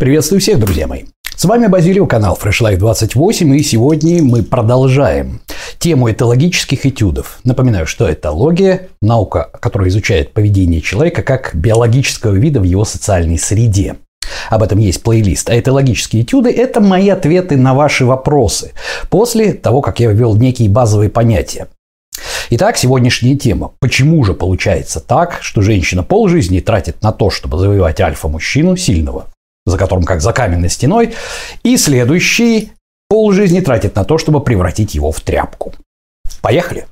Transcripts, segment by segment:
Приветствую всех, друзья мои. С вами Базилио, канал Fresh Life 28, и сегодня мы продолжаем тему этологических этюдов. Напоминаю, что этология – наука, которая изучает поведение человека как биологического вида в его социальной среде. Об этом есть плейлист. А этологические этюды – это мои ответы на ваши вопросы после того, как я ввел некие базовые понятия. Итак, сегодняшняя тема. Почему же получается так, что женщина полжизни тратит на то, чтобы завоевать альфа-мужчину сильного, за которым как за каменной стеной, и следующий полжизни тратит на то, чтобы превратить его в тряпку. Поехали!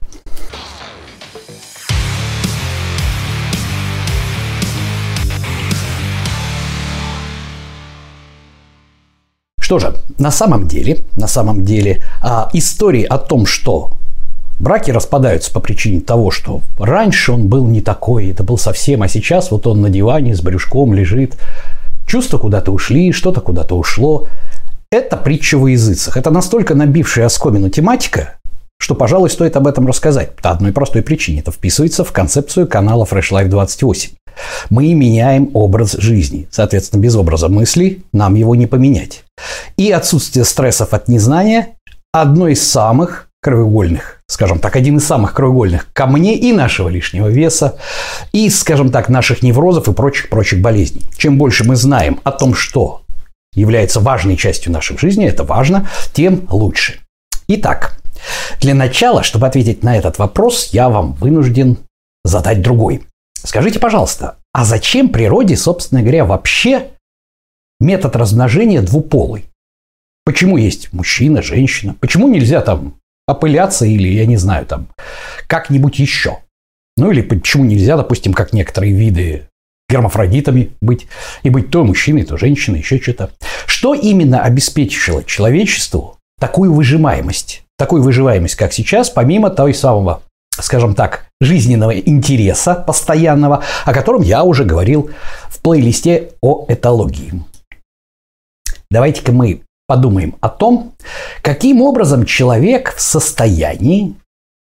Что же, на самом деле, на самом деле, а, истории о том, что Браки распадаются по причине того, что раньше он был не такой, это был совсем, а сейчас вот он на диване с брюшком лежит, чувства куда-то ушли, что-то куда-то ушло. Это притча во языцах. Это настолько набившая оскомину тематика, что, пожалуй, стоит об этом рассказать. По одной простой причине. Это вписывается в концепцию канала Fresh Life 28. Мы меняем образ жизни. Соответственно, без образа мыслей нам его не поменять. И отсутствие стрессов от незнания – одно из самых краеугольных, скажем так, один из самых краеугольных камней и нашего лишнего веса, и, скажем так, наших неврозов и прочих-прочих болезней. Чем больше мы знаем о том, что является важной частью нашей жизни, это важно, тем лучше. Итак, для начала, чтобы ответить на этот вопрос, я вам вынужден задать другой. Скажите, пожалуйста, а зачем природе, собственно говоря, вообще метод размножения двуполый? Почему есть мужчина, женщина? Почему нельзя там опыляться или, я не знаю, там, как-нибудь еще. Ну или почему нельзя, допустим, как некоторые виды гермафродитами быть, и быть то мужчиной, то женщиной, еще что-то. Что именно обеспечило человечеству такую выжимаемость? Такую выживаемость, как сейчас, помимо той самого, скажем так, жизненного интереса постоянного, о котором я уже говорил в плейлисте о этологии. Давайте-ка мы подумаем о том, каким образом человек в состоянии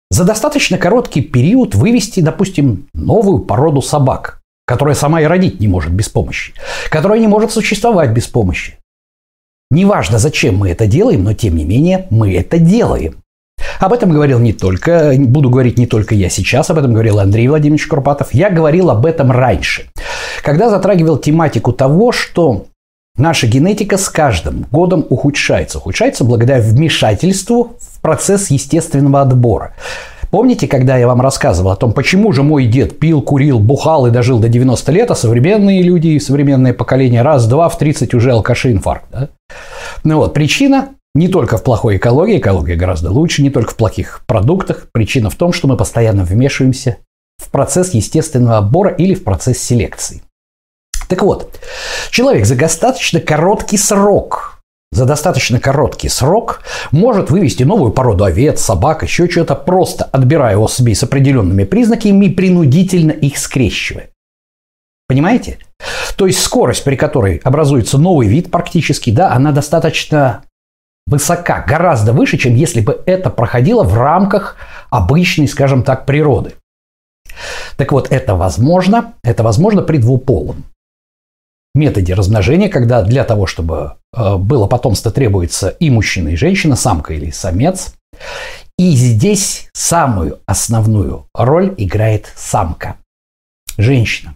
за достаточно короткий период вывести, допустим, новую породу собак, которая сама и родить не может без помощи, которая не может существовать без помощи. Неважно, зачем мы это делаем, но тем не менее мы это делаем. Об этом говорил не только, буду говорить не только я сейчас, об этом говорил Андрей Владимирович Курпатов. Я говорил об этом раньше, когда затрагивал тематику того, что Наша генетика с каждым годом ухудшается. Ухудшается благодаря вмешательству в процесс естественного отбора. Помните, когда я вам рассказывал о том, почему же мой дед пил, курил, бухал и дожил до 90 лет, а современные люди и современное поколение раз-два в 30 уже алкаши инфаркт. Да? Ну вот, причина не только в плохой экологии, экология гораздо лучше, не только в плохих продуктах. Причина в том, что мы постоянно вмешиваемся в процесс естественного отбора или в процесс селекции. Так вот, человек за достаточно короткий срок за достаточно короткий срок может вывести новую породу овец, собак, еще что-то, просто отбирая особей с определенными признаками и принудительно их скрещивая. Понимаете? То есть скорость, при которой образуется новый вид практически, да, она достаточно высока, гораздо выше, чем если бы это проходило в рамках обычной, скажем так, природы. Так вот, это возможно, это возможно при двуполом методе размножения, когда для того, чтобы э, было потомство, требуется и мужчина, и женщина, самка или самец. И здесь самую основную роль играет самка, женщина.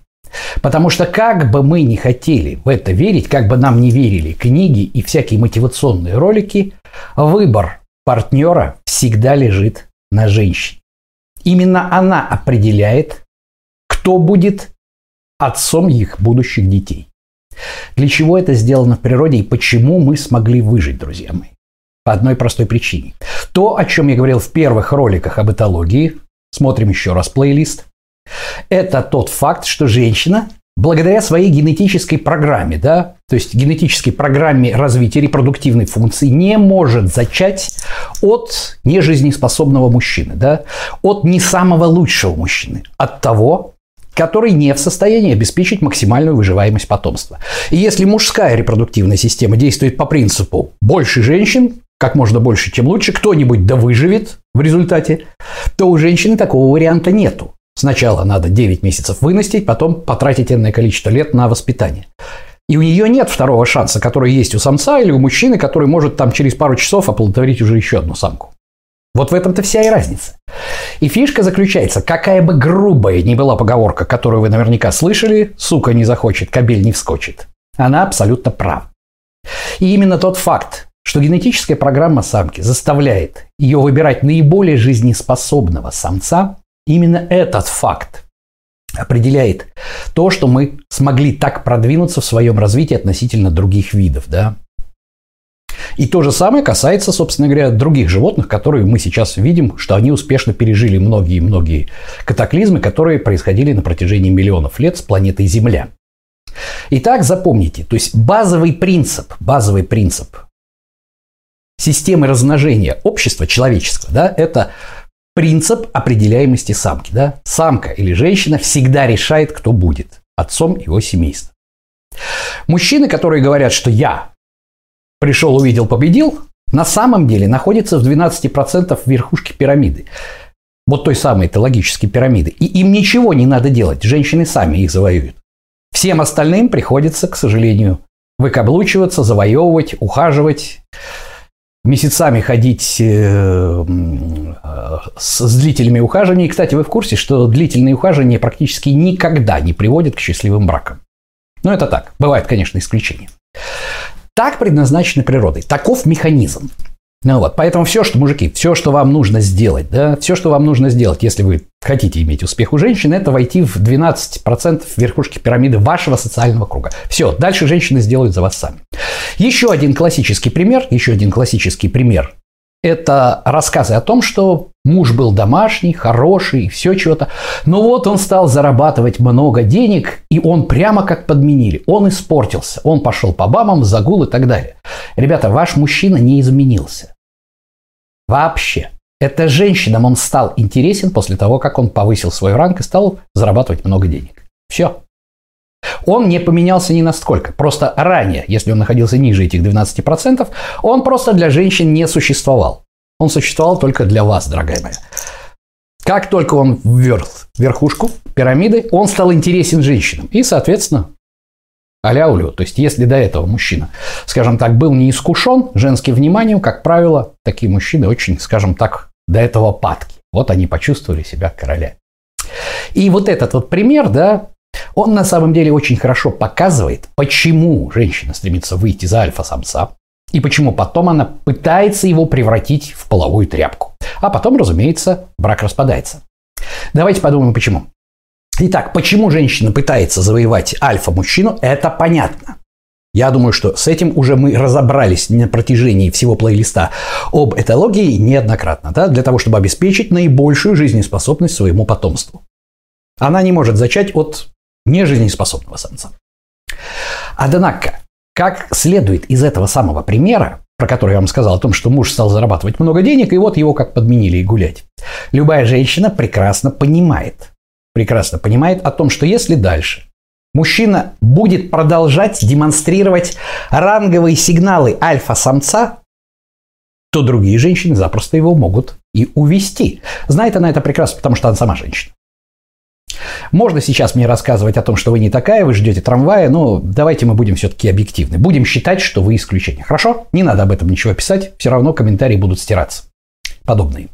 Потому что как бы мы ни хотели в это верить, как бы нам не верили книги и всякие мотивационные ролики, выбор партнера всегда лежит на женщине. Именно она определяет, кто будет отцом их будущих детей. Для чего это сделано в природе и почему мы смогли выжить, друзья мои? По одной простой причине. То, о чем я говорил в первых роликах об этологии, смотрим еще раз плейлист, это тот факт, что женщина благодаря своей генетической программе, да, то есть генетической программе развития репродуктивной функции не может зачать от нежизнеспособного мужчины, да, от не самого лучшего мужчины, от того, который не в состоянии обеспечить максимальную выживаемость потомства. И если мужская репродуктивная система действует по принципу «больше женщин», как можно больше, тем лучше, кто-нибудь да выживет в результате, то у женщины такого варианта нету. Сначала надо 9 месяцев выносить, потом потратить энное количество лет на воспитание. И у нее нет второго шанса, который есть у самца или у мужчины, который может там через пару часов оплодотворить уже еще одну самку. Вот в этом-то вся и разница. И фишка заключается, какая бы грубая ни была поговорка, которую вы наверняка слышали, сука не захочет, кабель не вскочит. Она абсолютно прав. И именно тот факт, что генетическая программа самки заставляет ее выбирать наиболее жизнеспособного самца, именно этот факт определяет то, что мы смогли так продвинуться в своем развитии относительно других видов. Да? И то же самое касается, собственно говоря, других животных, которые мы сейчас видим, что они успешно пережили многие-многие катаклизмы, которые происходили на протяжении миллионов лет с планетой Земля. Итак, запомните, то есть базовый принцип, базовый принцип системы размножения общества человеческого, да, это принцип определяемости самки. Да? Самка или женщина всегда решает, кто будет отцом его семейства. Мужчины, которые говорят, что я пришел, увидел, победил, на самом деле находятся в 12% верхушки пирамиды. Вот той самой этологической пирамиды. И им ничего не надо делать. Женщины сами их завоюют. Всем остальным приходится, к сожалению, выкаблучиваться, завоевывать, ухаживать, месяцами ходить э, с длительными ухаживаниями. Кстати, вы в курсе, что длительные ухаживания практически никогда не приводят к счастливым бракам. Но это так. Бывают, конечно, исключения. Так предназначены природой. Таков механизм. Ну вот, поэтому все, что, мужики, все, что вам нужно сделать, да, все, что вам нужно сделать, если вы хотите иметь успех у женщин, это войти в 12% верхушки пирамиды вашего социального круга. Все, дальше женщины сделают за вас сами. Еще один классический пример, еще один классический пример это рассказы о том, что муж был домашний, хороший, все чего-то. Но вот он стал зарабатывать много денег, и он прямо как подменили. Он испортился. Он пошел по бабам, загул и так далее. Ребята, ваш мужчина не изменился. Вообще. Это женщинам он стал интересен после того, как он повысил свой ранг и стал зарабатывать много денег. Все. Он не поменялся ни насколько. Просто ранее, если он находился ниже этих 12%, он просто для женщин не существовал. Он существовал только для вас, дорогая моя. Как только он вверх верхушку пирамиды, он стал интересен женщинам. И, соответственно, аляулю. То есть, если до этого мужчина, скажем так, был не искушен женским вниманием, как правило, такие мужчины очень, скажем так, до этого падки. Вот они почувствовали себя короля. И вот этот вот пример, да, он на самом деле очень хорошо показывает, почему женщина стремится выйти за альфа-самца, и почему потом она пытается его превратить в половую тряпку. А потом, разумеется, брак распадается. Давайте подумаем, почему. Итак, почему женщина пытается завоевать альфа-мужчину, это понятно. Я думаю, что с этим уже мы разобрались на протяжении всего плейлиста об этологии неоднократно, да, для того, чтобы обеспечить наибольшую жизнеспособность своему потомству. Она не может зачать от нежизнеспособного самца. Однако, как следует из этого самого примера, про который я вам сказал о том, что муж стал зарабатывать много денег, и вот его как подменили и гулять. Любая женщина прекрасно понимает, прекрасно понимает о том, что если дальше мужчина будет продолжать демонстрировать ранговые сигналы альфа-самца, то другие женщины запросто его могут и увести. Знает она это прекрасно, потому что она сама женщина. Можно сейчас мне рассказывать о том, что вы не такая, вы ждете трамвая, но давайте мы будем все-таки объективны. Будем считать, что вы исключение. Хорошо? Не надо об этом ничего писать, все равно комментарии будут стираться. Подобные.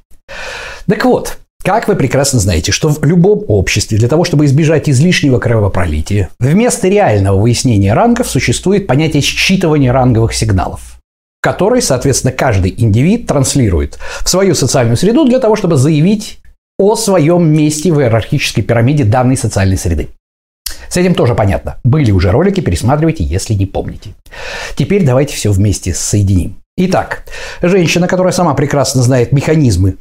Так вот, как вы прекрасно знаете, что в любом обществе для того, чтобы избежать излишнего кровопролития, вместо реального выяснения рангов существует понятие считывания ранговых сигналов, который, соответственно, каждый индивид транслирует в свою социальную среду для того, чтобы заявить о своем месте в иерархической пирамиде данной социальной среды. С этим тоже понятно. Были уже ролики, пересматривайте, если не помните. Теперь давайте все вместе соединим. Итак, женщина, которая сама прекрасно знает механизмы,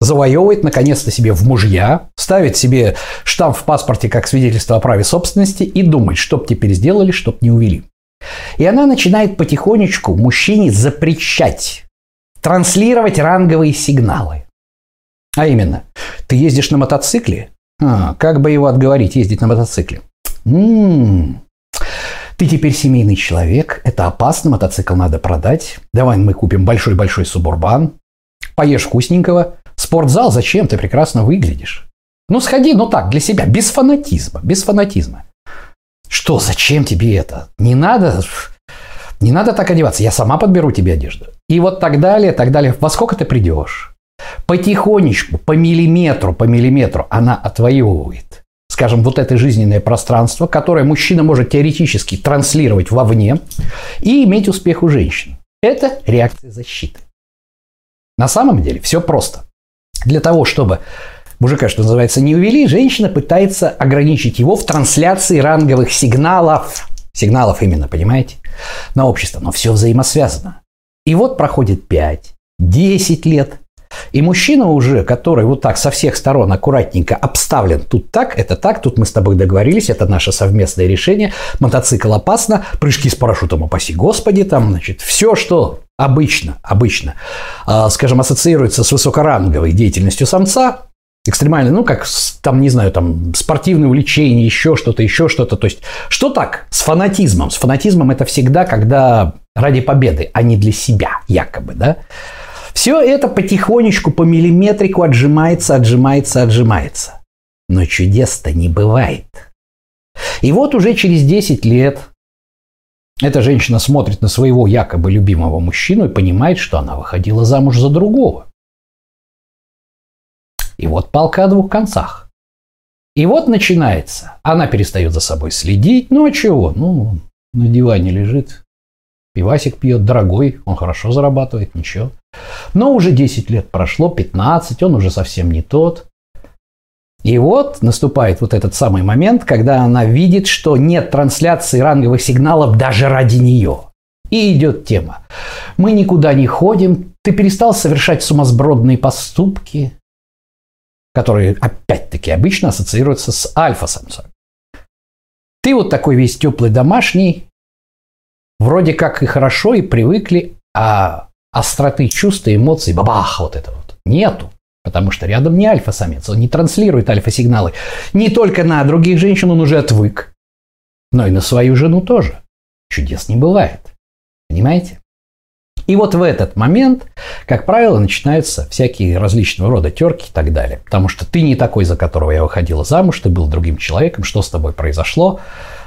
завоевывает наконец-то себе в мужья, ставит себе штамп в паспорте как свидетельство о праве собственности и думает, чтоб теперь сделали, чтоб не увели. И она начинает потихонечку мужчине запрещать транслировать ранговые сигналы. А именно, ты ездишь на мотоцикле? А, как бы его отговорить ездить на мотоцикле? М-м-м. Ты теперь семейный человек, это опасно, мотоцикл надо продать. Давай мы купим большой-большой субурбан, поешь вкусненького. Спортзал зачем? Ты прекрасно выглядишь. Ну, сходи, ну так, для себя, без фанатизма, без фанатизма. Что, зачем тебе это? Не надо, не надо так одеваться, я сама подберу тебе одежду. И вот так далее, так далее. Во сколько ты придешь? Потихонечку, по миллиметру, по миллиметру она отвоевывает скажем, вот это жизненное пространство, которое мужчина может теоретически транслировать вовне и иметь успех у женщин. Это реакция защиты. На самом деле все просто. Для того, чтобы мужика, что называется, не увели, женщина пытается ограничить его в трансляции ранговых сигналов. Сигналов именно, понимаете? На общество. Но все взаимосвязано. И вот проходит 5, 10 лет, и мужчина уже, который вот так со всех сторон аккуратненько обставлен, тут так, это так, тут мы с тобой договорились, это наше совместное решение, мотоцикл опасно, прыжки с парашютом, упаси господи, там, значит, все, что обычно, обычно, э, скажем, ассоциируется с высокоранговой деятельностью самца, экстремально, ну, как, там, не знаю, там, спортивное увлечение, еще что-то, еще что-то. То есть, что так с фанатизмом? С фанатизмом это всегда, когда ради победы, а не для себя, якобы, да? Все это потихонечку, по миллиметрику отжимается, отжимается, отжимается. Но чудес-то не бывает. И вот уже через 10 лет эта женщина смотрит на своего якобы любимого мужчину и понимает, что она выходила замуж за другого. И вот палка о двух концах. И вот начинается. Она перестает за собой следить. Ну а чего? Ну, на диване лежит. Пивасик пьет, дорогой, он хорошо зарабатывает, ничего. Но уже 10 лет прошло, 15, он уже совсем не тот. И вот наступает вот этот самый момент, когда она видит, что нет трансляции ранговых сигналов даже ради нее. И идет тема. Мы никуда не ходим, ты перестал совершать сумасбродные поступки, которые, опять-таки, обычно ассоциируются с альфа-самцом. Ты вот такой весь теплый домашний, вроде как и хорошо, и привыкли, а остроты чувств и эмоций, бабах, вот это вот, нету. Потому что рядом не альфа-самец, он не транслирует альфа-сигналы. Не только на других женщин он уже отвык, но и на свою жену тоже. Чудес не бывает. Понимаете? И вот в этот момент, как правило, начинаются всякие различного рода терки и так далее. Потому что ты не такой, за которого я выходила замуж, ты был другим человеком, что с тобой произошло.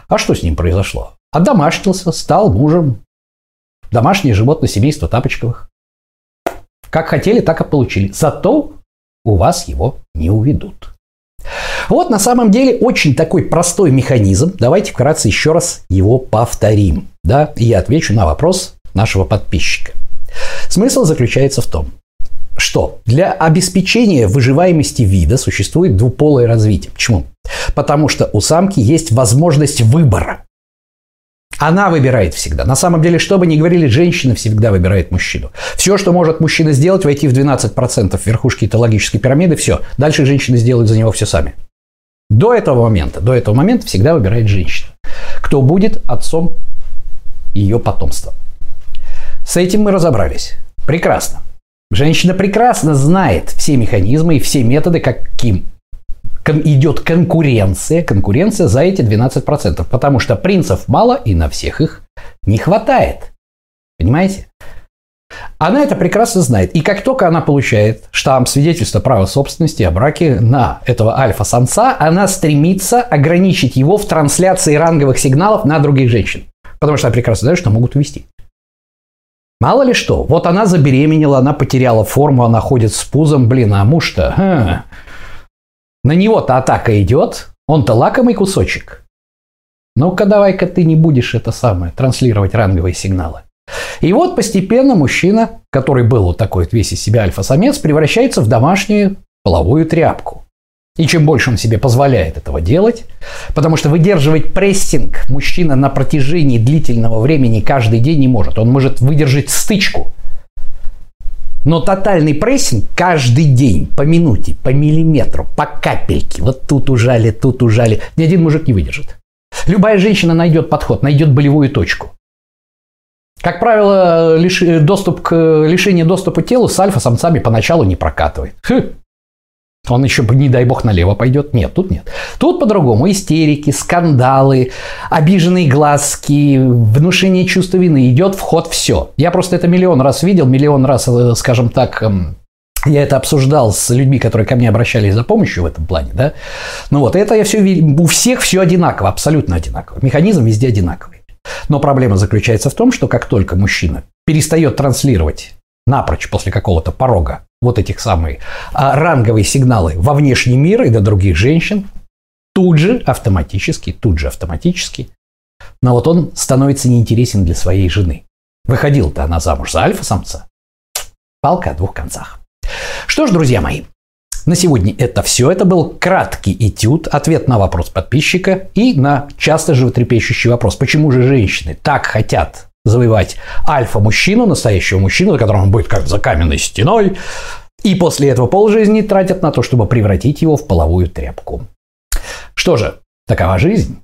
А что с ним произошло? Одомашнился, стал мужем, домашнее животное семейства Тапочковых. Как хотели, так и получили. Зато у вас его не уведут. Вот на самом деле очень такой простой механизм. Давайте вкратце еще раз его повторим. Да? И я отвечу на вопрос нашего подписчика. Смысл заключается в том, что для обеспечения выживаемости вида существует двуполое развитие. Почему? Потому что у самки есть возможность выбора. Она выбирает всегда. На самом деле, что бы ни говорили, женщина всегда выбирает мужчину. Все, что может мужчина сделать, войти в 12% верхушки этологической пирамиды, все. Дальше женщины сделают за него все сами. До этого момента, до этого момента всегда выбирает женщина. Кто будет отцом ее потомства. С этим мы разобрались. Прекрасно. Женщина прекрасно знает все механизмы и все методы, каким идет конкуренция, конкуренция за эти 12%, потому что принцев мало и на всех их не хватает. Понимаете? Она это прекрасно знает. И как только она получает штамп свидетельства права собственности о браке на этого альфа-самца, она стремится ограничить его в трансляции ранговых сигналов на других женщин. Потому что она прекрасно знает, что могут увести. Мало ли что, вот она забеременела, она потеряла форму, она ходит с пузом, блин, а муж-то, на него-то атака идет, он-то лакомый кусочек. Ну-ка давай-ка ты не будешь это самое, транслировать ранговые сигналы. И вот постепенно мужчина, который был вот такой весь из себя альфа-самец, превращается в домашнюю половую тряпку. И чем больше он себе позволяет этого делать, потому что выдерживать прессинг мужчина на протяжении длительного времени каждый день не может. Он может выдержать стычку – но тотальный прессинг каждый день, по минуте, по миллиметру, по капельке, вот тут ужали, тут ужали, ни один мужик не выдержит. Любая женщина найдет подход, найдет болевую точку. Как правило, лиш... доступ к... лишение доступа к телу с альфа-самцами поначалу не прокатывает. Хм. Он еще, не дай бог, налево пойдет. Нет, тут нет. Тут по-другому. Истерики, скандалы, обиженные глазки, внушение чувства вины. Идет в ход все. Я просто это миллион раз видел, миллион раз, э, скажем так, эм, Я это обсуждал с людьми, которые ко мне обращались за помощью в этом плане, да. Ну вот, это я все у всех все одинаково, абсолютно одинаково. Механизм везде одинаковый. Но проблема заключается в том, что как только мужчина перестает транслировать напрочь после какого-то порога вот этих самые а, ранговые сигналы во внешний мир и до других женщин, тут же автоматически, тут же автоматически, но вот он становится неинтересен для своей жены. Выходил-то она замуж за альфа-самца. Палка о двух концах. Что ж, друзья мои, на сегодня это все. Это был краткий этюд, ответ на вопрос подписчика и на часто животрепещущий вопрос, почему же женщины так хотят завоевать альфа-мужчину, настоящего мужчину, за которым он будет как за каменной стеной, и после этого полжизни тратят на то, чтобы превратить его в половую тряпку. Что же, такова жизнь.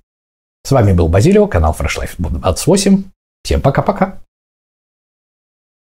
С вами был Базилио, канал Fresh Life 28. Всем пока-пока.